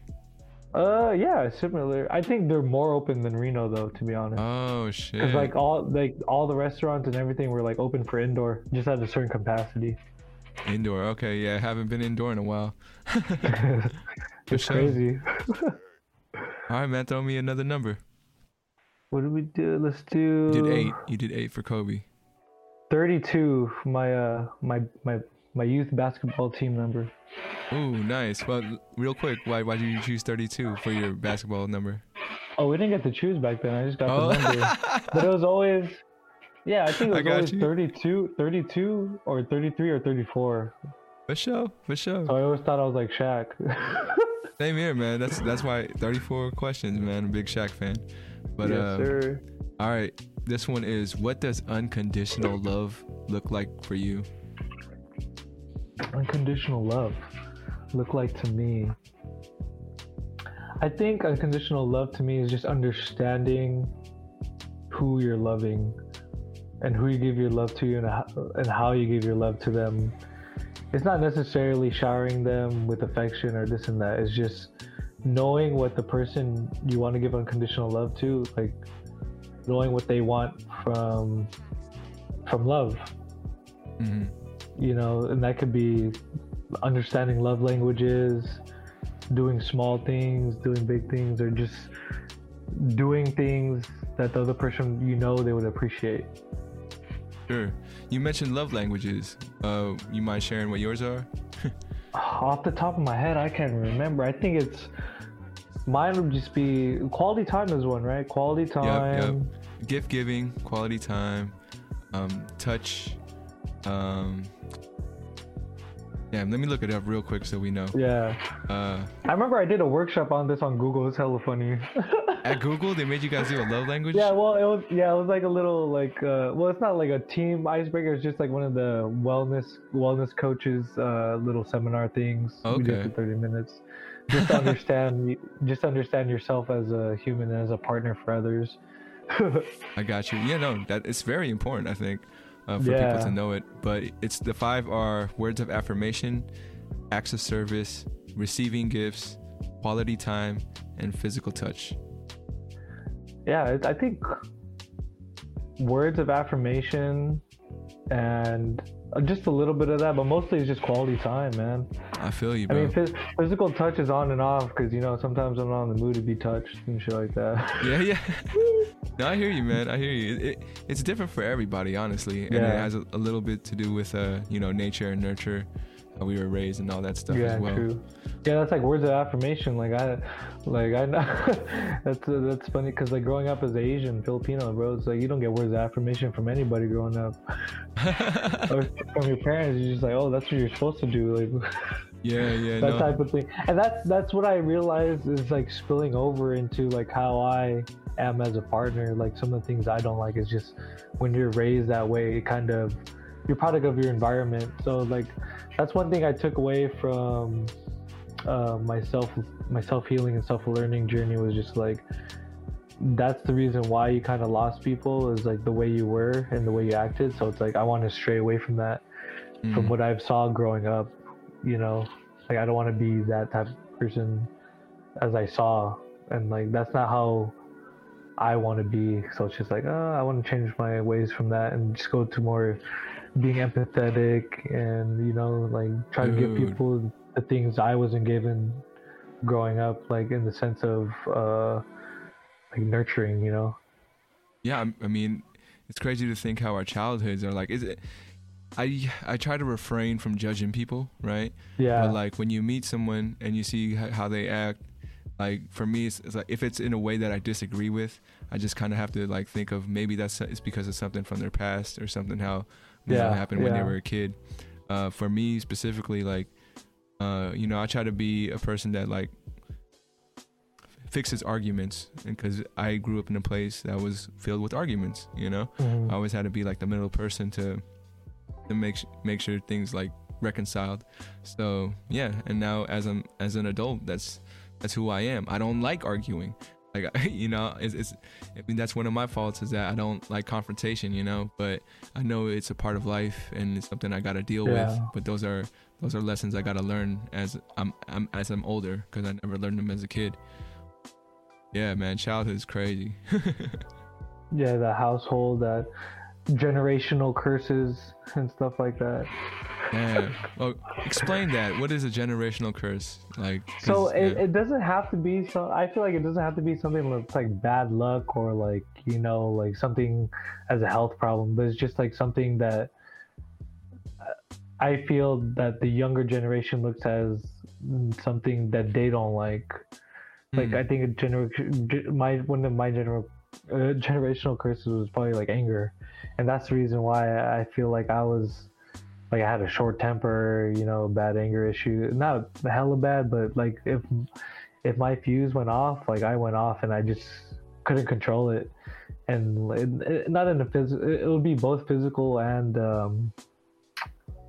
Uh, yeah, similar. I think they're more open than Reno, though, to be honest. Oh shit. Because like all like all the restaurants and everything were like open for indoor, just at a certain capacity. Indoor. Okay, yeah. I haven't been indoor in a while. it's crazy. All right, man. Throw me another number. What did we do? Let's do. You did eight. You did eight for Kobe. Thirty-two. My uh my my my youth basketball team number. Ooh, nice. Well, real quick, why why did you choose 32 for your basketball number? Oh, we didn't get to choose back then. I just got Oh. the number. but it was always yeah, I think it was always you. 32, 32 or 33 or 34. For sure, for sure. So I always thought I was like Shaq. Same here, man. That's that's why 34 questions, man. I'm a big Shaq fan. But yes, uh, sir. all right, this one is what does unconditional love look like for you? Unconditional love look like to me. I think unconditional love to me is just understanding who you're loving and who you give your love to and how, and how you give your love to them. It's not necessarily showering them with affection or this and that. It's just knowing what the person you want to give unconditional love to, like knowing what they want from from love hmm you know, and that could be understanding love languages, doing small things, doing big things, or just doing things that the other person you know they would appreciate. Sure. You mentioned love languages. Uh, you mind sharing what yours are? Off the top of my head, I can't remember. I think it's mine would just be quality time is one, right? Quality time. Gift giving, quality time, um, touch. Um, yeah, let me look it up real quick so we know. Yeah. Uh, I remember I did a workshop on this on Google. It's hella funny. at Google, they made you guys do a love language. Yeah, well, it was yeah, it was like a little like uh, well, it's not like a team icebreaker. It's just like one of the wellness wellness coaches uh, little seminar things. Okay. We did for thirty minutes, just to understand just understand yourself as a human and as a partner for others. I got you. Yeah, no, that it's very important. I think uh, for people to know it. But it's the five are words of affirmation, acts of service, receiving gifts, quality time, and physical touch. Yeah, it, I think words of affirmation and just a little bit of that, but mostly it's just quality time, man. I feel you, I mean, phys- physical touch is on and off because you know sometimes I'm not in the mood to be touched and shit like that. yeah, yeah. no, I hear you, man. I hear you. It, it, it's different for everybody, honestly, and it has a, a little bit to do with uh, you know, nature and nurture, we were raised, and all that stuff yeah, as well. true. Yeah, that's like words of affirmation. Like I, like I that's uh, that's funny because like growing up as Asian Filipino, bro, it's like you don't get words of affirmation from anybody growing up, or from your parents. You're just like, oh, that's what you're supposed to do. Like. yeah, yeah, that no. type of thing and that's that's what i realized is like spilling over into like how i am as a partner like some of the things i don't like is just when you're raised that way it kind of you're product of your environment so like that's one thing i took away from uh, my self my self healing and self learning journey was just like that's the reason why you kind of lost people is like the way you were and the way you acted so it's like i want to stray away from that from Mhm. what I've saw growing up, you know, like I don't want to be that type of person as I saw, and like that's not how I want to be. So it's just like, oh, I want to change my ways from that and just go to more being empathetic and you know, like try to give people the things I wasn't given growing up, like in the sense of uh, like nurturing, you know. Yeah, I'm- mean, it's crazy to think how our childhoods are like. Is it? I I try to refrain from judging people, right? Yeah. But like when you meet someone and you see how they act, like for me, it's, it's like if it's in a way that I disagree with, I just kind of have to like think of maybe that's it's because of something from their past or something how you know, Yeah, happened when they were a kid. Uh, for me specifically, like uh, you know, I try to be a person that like fixes arguments because I grew up in a place that was filled with arguments. You know, Mhm. I always had to be like the middle person to to make sh- make sure things like reconciled. So yeah, and now as I'm as an adult, that's that's who I am. I don't like arguing. Like you know, it's, it's I mean that's one of my faults is that I don't like confrontation. You know, but I know it's a part of life and it's something I got to deal with. But those are those are lessons I got to learn as I'm, I'm as I'm older because I never learned them as a kid. Yeah, man, childhood is crazy. yeah, the household that generational curses and stuff like that. Yeah. Well, explain that. What is a generational curse? Like So it, yeah. it doesn't have to be so. I feel like it doesn't have to be something that's like bad luck or like you know like something as a health problem, but it's just like something that uh, I feel that the younger generation looks as mm, something that they don't like. Like Hmm. I think a gener- my one of my general uh, generational curses was probably like anger, and that's the reason why I feel like I was like I had a short temper, you know, bad anger issue. Not hella bad, but like if if my fuse went off, like I went off and I just couldn't control it, and it, it- not in a physical. It would be both physical and um,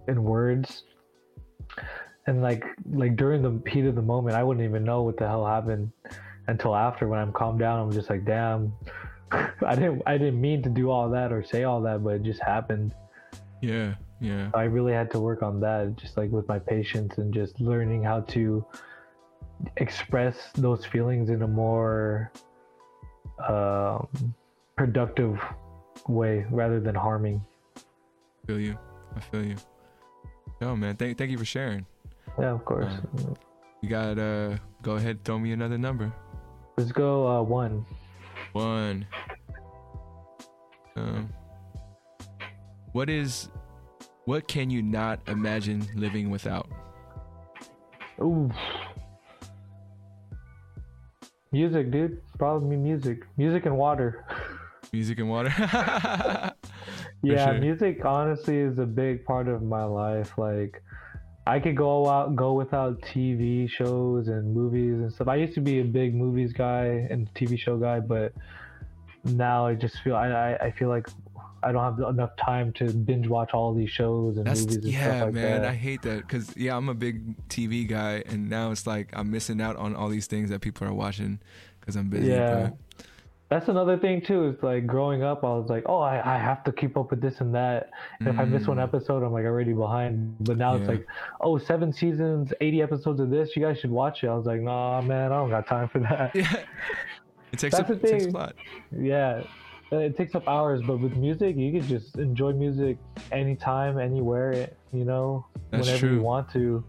in words. And like like during the heat of the moment, I wouldn't even know what the hell happened until after when I'm calmed down. I'm just like, damn, I didn't I didn't mean to do all that or say all that, but it just happened. Yeah. Yeah. I really had to work on that, just like with my patience and just learning how to express those feelings in a more um, productive way rather than harming. I feel you. I feel you. Oh man, thank thank you for sharing. Yeah, of course. You got uh go ahead, throw me another number. Let's go uh, one. One. Um what is what can you not imagine living without? Ooh. Music, dude. Probably music. Music and water. Music and water. yeah, sure. music honestly is a big part of my life. Like I could go out go without TV shows and movies and stuff. I used to be a big movies guy and TV show guy, but now I just feel I, I, feel like I don't have enough time to binge watch all these shows and That's movies and yeah, stuff like man. that. I hate that because yeah, I'm a big TV guy, and now it's like I'm missing out on all these things that people are watching because I'm busy. Yeah. but- That's another thing too. Is like growing up, I was like, oh, I, I have to keep up with this and that. And if I miss one Mm. episode, I'm like already behind. But now it's like, oh, seven seasons, 80 episodes of this. You guys should watch it. I was like, nah, man, I don't got time for that. Yeah. It takes That's up, it takes a lot. yeah, it takes up hours. But with music, you can just enjoy music anytime, anywhere. You know, That's whenever you want to.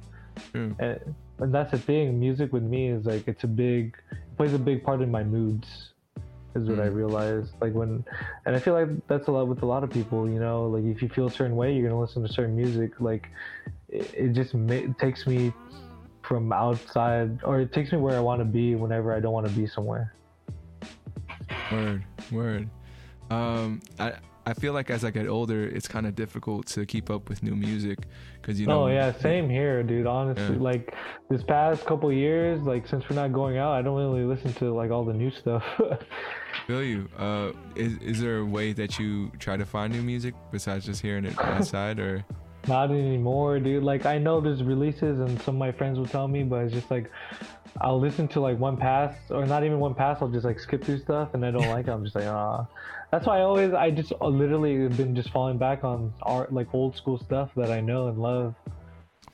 True. And, and that's the thing. Music with me is like it's a big it plays a big part in my moods. Is what I Mm. realized. Like when, and I feel like that's a lot with a lot of people. You know, like if you feel a certain way, you're gonna listen to certain music. Like it, it just ma- takes me from outside, or it takes me where I want to be whenever I don't want to be somewhere. Word, word. Um, I I feel like as I get older, it's kind of difficult to keep up with new music because you know. oh yeah, same here, dude. Honestly, Yeah. like this past couple years, like since we're not going out, I don't really listen to like all the new stuff. Feel you. Uh, is is there a way that you try to find new music besides just hearing it outside, or? Not anymore, dude. Like I know there's releases, and some of my friends will tell me, but it's just like I'll listen to like one pass, or not even one pass. I'll just like skip through stuff, and I don't like it. I'm just like, ah. That's why I always, I just uh, literally have been just falling back on art, like old school stuff that I know and love.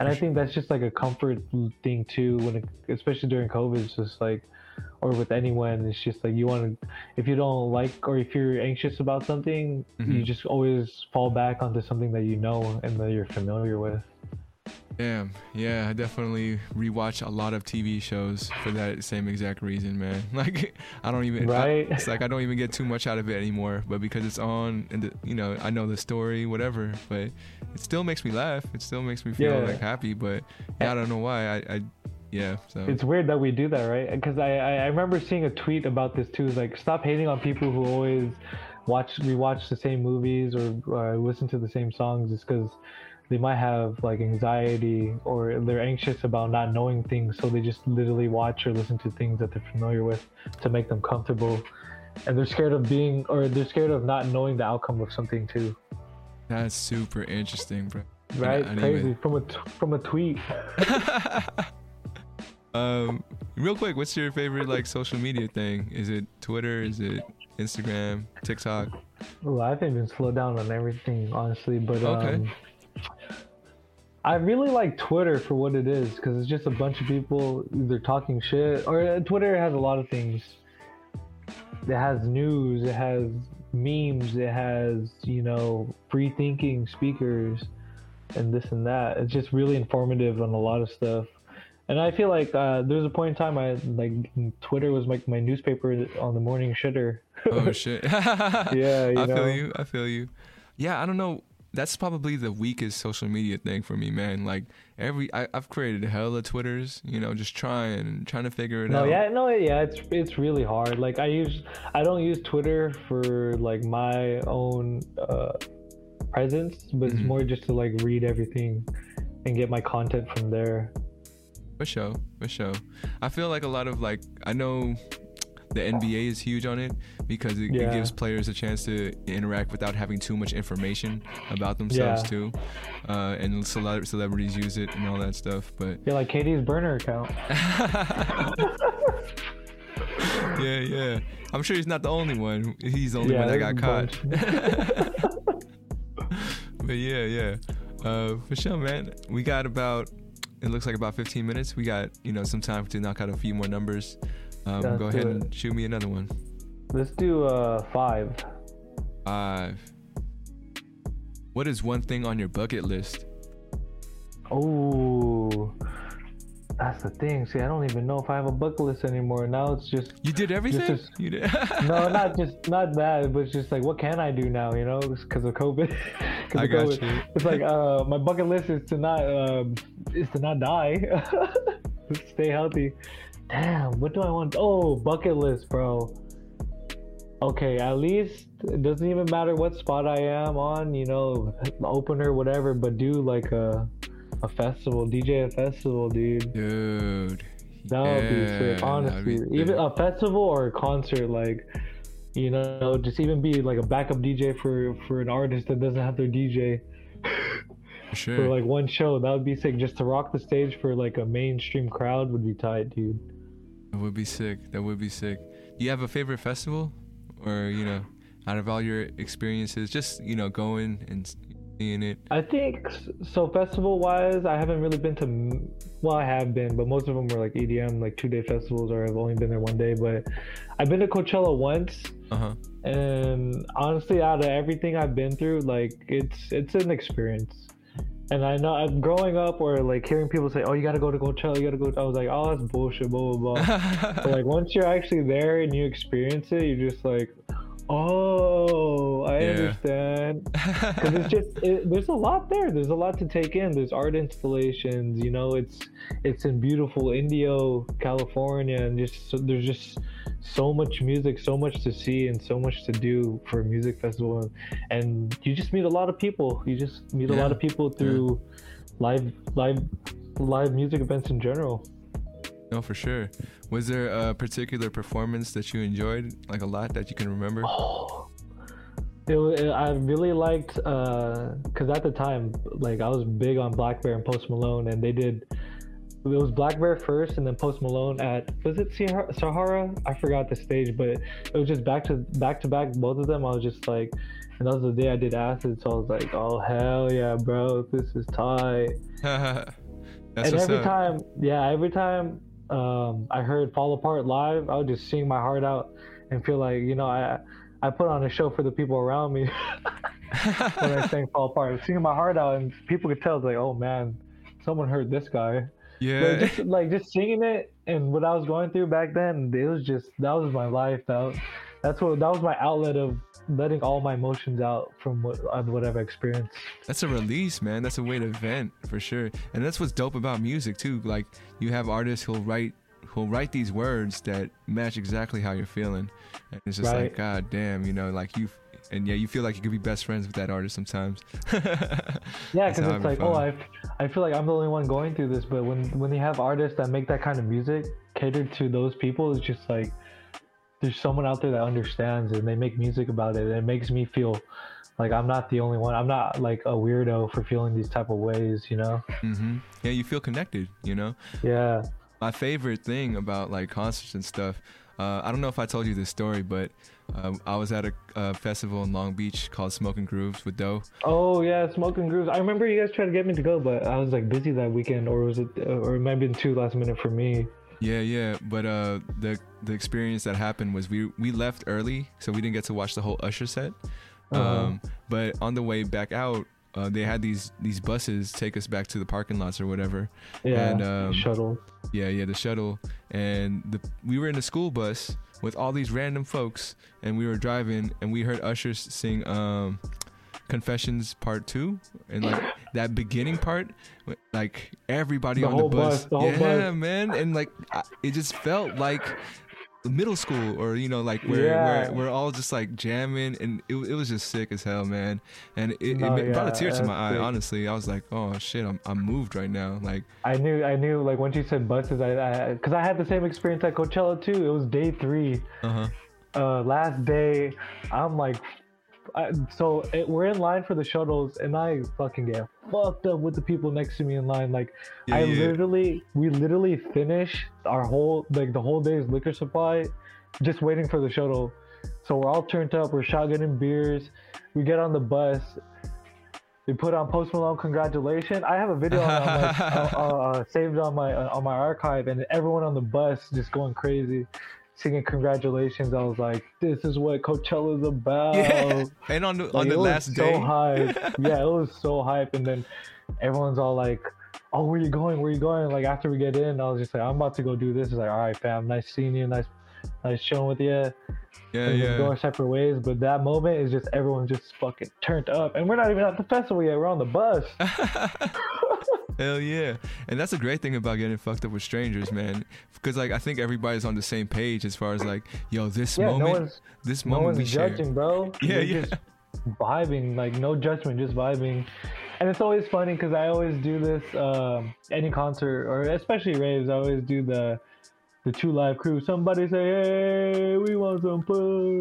And I think that's just like a comfort thing too, when it, especially during COVID. It's just like, or with anyone, it's just like you want to, if you don't like or if you're anxious about something, you Mhm. just always fall back onto something that you know and that you're familiar with. Damn, yeah, I definitely rewatch a lot of TV shows for that same exact reason, man. Like, I don't even, I- Right? it's like I don't even get too much out of it anymore, but because it's on and the, you know I know the story, whatever. But it still makes me laugh. It still makes me feel Yeah. like happy. But yeah, I don't know why. I, I yeah. So It's weird that we do that, right? Because I, I I remember seeing a tweet about this too. It's like stop hating on people who always watch rewatch the same movies or uh, listen to the same songs. It's because they might have like anxiety or they're anxious about not knowing things, so they just literally watch or listen to things that they're familiar with to make them comfortable. And they're scared of being, or they're scared of not knowing the outcome of something too. that's super interesting, bro. Right? I didn't Crazy even- from a t- from a tweet. um, real quick, what's your favorite like social media thing? Is it Twitter? Is it Instagram? TikTok? Well, I haven't even slowed down on everything, honestly, but Okay. um, I really like Twitter for what it is because it's just a bunch of people either talking shit or uh, Twitter has a lot of things. It has news, it has memes, it has you know free thinking speakers, and this and that. It's just really informative on a lot of stuff. And I feel like uh, there was a point in time I like Twitter was like my newspaper on the morning shitter. Oh shit. Yeah, you I know. feel you. I feel you. Yeah, I don't know. That's probably the weakest social media thing for me, man. Like every, I, I've created hella Twitters, you know, just trying trying to figure it No, out. yeah, no, yeah, it's it's really hard. Like I use, I don't use Twitter for like my own uh, presence, but Mhm. it's more just to like read everything and get my content from there. For sure, for sure. I feel like a lot of like I know the NBA is huge on it because it, it gives players a chance to interact without having too much information about themselves Yeah. too, uh, and cele- celebrities use it and all that stuff. But Yeah, like KD's burner account. yeah, yeah, I'm sure he's not the only one. He's the only Yeah, one that got caught. but yeah, yeah, uh, for sure, man. We got about. It looks like about 15 minutes. We got you know some time to knock out a few more numbers. Um, Yeah, go ahead do and shoot me another one. Let's do uh five. Five. What is one thing on your bucket list? Oh, that's the thing. See, I don't even know if I have a bucket list anymore. Now it's just You did everything. as- you did. no, not just not that, but it's just like what can I do now? You know, because of COVID. 'Cause I of got COVID. you. It's like uh, my bucket list is to not um, is to not die, stay healthy. Damn, what do I want? Oh, bucket list, bro. Okay, at least it doesn't even matter what spot I am on. You know, opener, whatever. But do like a a festival, DJ a festival, dude. Dude. That would be sick, honestly. be even a festival or a concert, like you know, just even be like a backup DJ for for an artist that doesn't have their DJ sure. for like one show. That would be sick. Just to rock the stage for like a mainstream crowd would be tight, dude. That would be sick. That would be sick. Do you have a favorite festival, or you know, out of all your experiences, just you know, going and seeing it? I think so. Festival wise, I haven't really been to. Well, I have been, but most of them were like EDM, like two day festivals, or I've only been there one day. But I've been to Coachella once, Uh huh. and honestly out of everything i've been through like it's it's an experience and i know i'm growing up or like hearing people say oh you gotta go to coachella you gotta go i was like oh that's bullshit blah blah blah. But like once you're actually there and you experience it you're just like oh i Yeah. understand. Because it's just it, there's a lot there. There's a lot to take in. There's art installations you know it's it's in beautiful indio california and just so, there's just so much music so much to see and so much to do for a music festival. And you just meet a lot of people. You just meet a lot of people through live live live music events in general no, for sure. Was there a particular performance that you enjoyed, like a lot that you can remember? Oh, it, it, I really liked uh, because at the time, like I was big on blackbear and Post Malone, and they did. It was blackbear first, and then Post Malone at was it Sahara? Sahara? I forgot the stage, but it was just back to back to back. Both of them, I was just like, and that was the day I did acid, so I was like, oh hell yeah, bro, this is tight. And every up. time, yeah, every time um, I heard Fall Apart live, I would just sing my heart out and feel like, you know, I I put on a show for the people around me when I sang Fall Apart, singing my heart out, and people could tell, like, oh man, someone heard this guy. yeah. Like just, like just singing it and what I was going through back then, it was just that was my life. That that's what that was my outlet of letting all my emotions out from what on whatever experience. That's a release, man. That's a way to vent for sure. And that's what's dope about music too. Like you have artists who'll write who'll write these words that match exactly how you're feeling. And it's just Right. like, God damn, you know, like you and yeah, you feel like you could be best friends with that artist sometimes. Yeah, because it's like, oh, I, I feel like I'm the only one going through this. But when when you have artists that make that kind of music catered to those people, it's just like there's someone out there that understands and they make music about it. And it makes me feel like I'm not the only one. I'm not like a weirdo for feeling these type of ways, you know? Mm-hmm. Yeah, you feel connected, you know? Yeah. my favorite thing about like concerts and stuff uh, i don't know if i told you this story but um, i was at a, a festival in long beach called Smokin' Grooves with doe Oh yeah, Smokin' Grooves. I remember you guys tried to get me to go, but I was like busy that weekend, or was it, or it might have been too last minute for me. Yeah yeah but uh, the the experience that happened was we we left early so we didn't get to watch the whole usher set Uh-huh. um, but on the way back out uh, they had these these buses take us back to the parking lots or whatever Yeah, And, um, shuttle. Yeah, yeah, the shuttle, and the we were in a school bus with all these random folks, and we were driving, and we heard Usher sing um, "Confessions Part 2 and like that beginning part, like everybody The on the bus, bus, the yeah, bus. man, and like I, it just felt like middle school or you know like where Yeah. where we're all just like jamming and it, it was just sick as hell man and it, No, it brought a tear to my eye honestly i was like oh shit i'm, I'm moved right now like I knew, I knew. Like once you said buses, I, I, because I had the same experience at Coachella too. It was day three. uh-huh uh last day i'm like I, so it, we're in line for the shuttles and i fucking get fucked up with the people next to me in line like Yeah, i yeah. literally we literally finish our whole like the whole day's liquor supply just waiting for the shuttle so we're all turned up we're shotgunning beers we get on the bus we put on Post Malone, congratulations! I have a video on my, uh, uh, uh, saved on my uh, on my archive, and everyone on the bus just going crazy, singing congratulations. I was like, "This is what Coachella's about." Yeah. And on the Like, on the last so day, hype. yeah, it was so hype, and then everyone's all like, "Oh, where you going? Where you going?" Like after we get in, I was just like, "I'm about to go do this." It's like, "All right, fam, nice seeing you, nice, nice chilling with you." yeah, just go our separate ways. But that moment is just everyone just fucking turned up, and we're not even at the festival yet. We're on the bus. hell yeah. And that's a great thing about getting fucked up with strangers, man. Because like I think everybody's on the same page as far as like, yo, this Yeah, moment, one's this no moment we judging, bro. Yeah, We're yeah. Just vibing, like no judgment, just vibing. And it's always funny because I always do this um, any concert or especially raves. I always do the the 2 Live Crew. Somebody say, "Hey, we want some pussy,"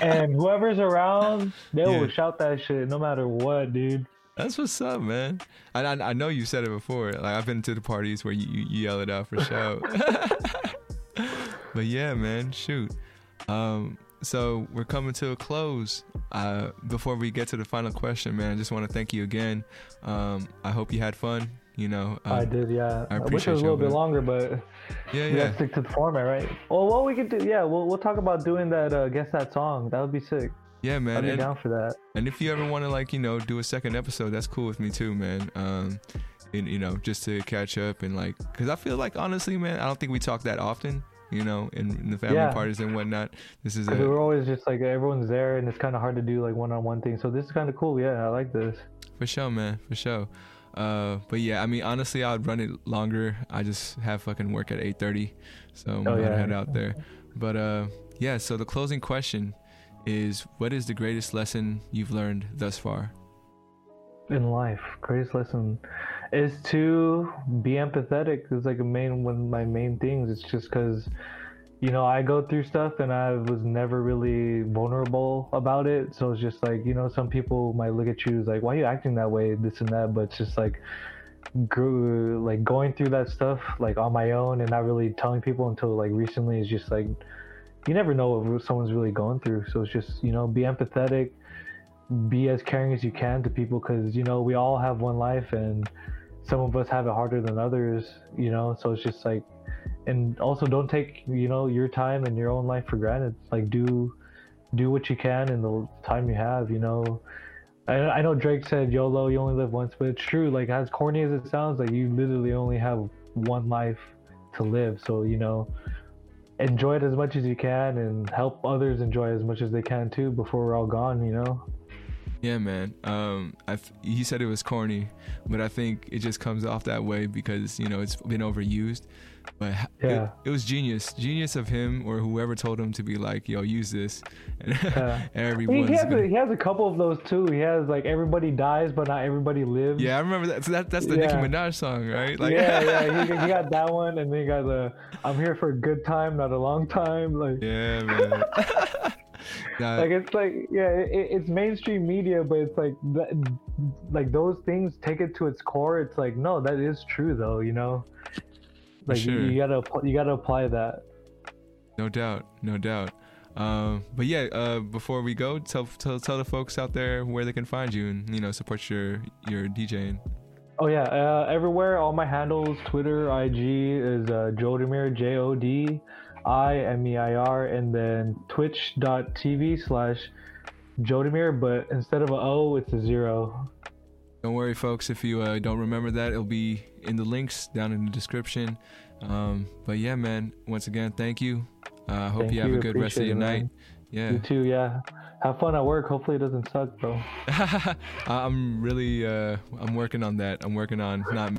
and whoever's around, they Yeah. will shout that shit no matter what, dude. That's what's up, man. I, I I know you said it before. Like I've been to the parties where you, you, you yell it out for show. but yeah, man, shoot. Um, so we're coming to a close. Uh, before we get to the final question, man, I just want to thank you again. Um, I hope you had fun. You know, um, I did, yeah. I I, wish it was a little bit longer, but Yeah, yeah. stick to the format, right? Well, what we could do, yeah, we'll we'll talk about doing that. Uh, guess that song. That would be sick. Yeah, man. I'd be And, down for that. and if you ever want to like, you know, do a second episode, that's cool with me too, man. Um, and you know, just to catch up and like, cause I feel like honestly, man, I don't think we talk that often. You know, in, the family Yeah. parties and whatnot. This is a we're always just like everyone's there, and it's kind of hard to do like one-on-one things. So this is kind of cool. Yeah, I like this. For sure, man. For sure. Uh, but yeah, I mean, honestly, I'd run it longer. I just have fucking work at 8:30, so I'm Oh, gonna head out there. But uh, yeah. So the closing question is, what is the greatest lesson you've learned thus far? in life greatest lesson is to be empathetic is like a main one of my main things it's just because you know i go through stuff and i was never really vulnerable about it. So it's just like you know some people might look at you as like why are you acting that way? This and that but it's just like grew, like going through that stuff like on my own and not really telling people until like recently is just like you never know what someone's really going through. So it's just you know be empathetic be as caring as you can to people because you know we all have one life and some of us have it harder than others you know? So it's just like and also don't take you know your time and your own life for granted like do do what you can in the time you have you know I, I know drake said yolo you only live once but it's true like as corny as it sounds like you literally only have one life to live so you know enjoy it as much as you can and help others enjoy as much as they can too before we're all gone. You know. Yeah, man. Um, I th- he said it was corny, but I think it just comes off that way because you know it's been overused. But yeah. it, it, was genius, genius of him or whoever told him to be like, "Yo, use this." And yeah. everyone. He, has a, he has a couple of those too. He has like everybody dies, but not everybody lives. Yeah, I remember that. So that that's the yeah. Nicki Minaj song, right? Like, yeah, yeah. He, he, got that one, and then he got the "I'm here for a good time, not a long time." Like, yeah, man. like it's like yeah, it, it's mainstream media, but it's like that, like those things take it to its core. It's like no, that is true though. You know, like sure. you, you gotta you gotta apply that. No doubt, no doubt. Um, but yeah, uh, before we go, tell, tell tell the folks out there where they can find you and you know support your your DJing. Oh yeah, uh, everywhere. All my handles, Twitter, IG is uh, Jodimeir J O D I M E I R, and then twitch.tv slash Jodimeir, but instead of a O, it's a zero. Don't worry, folks. If you uh, don't remember that, it'll be in the links down in the description. Um, but yeah, man. Once again, thank you. I uh, hope you have you. a good rest of your night. Yeah. You too. Yeah. Have fun at work. Hopefully it doesn't suck, bro. I'm really. Uh, I'm working on that. I'm working on not.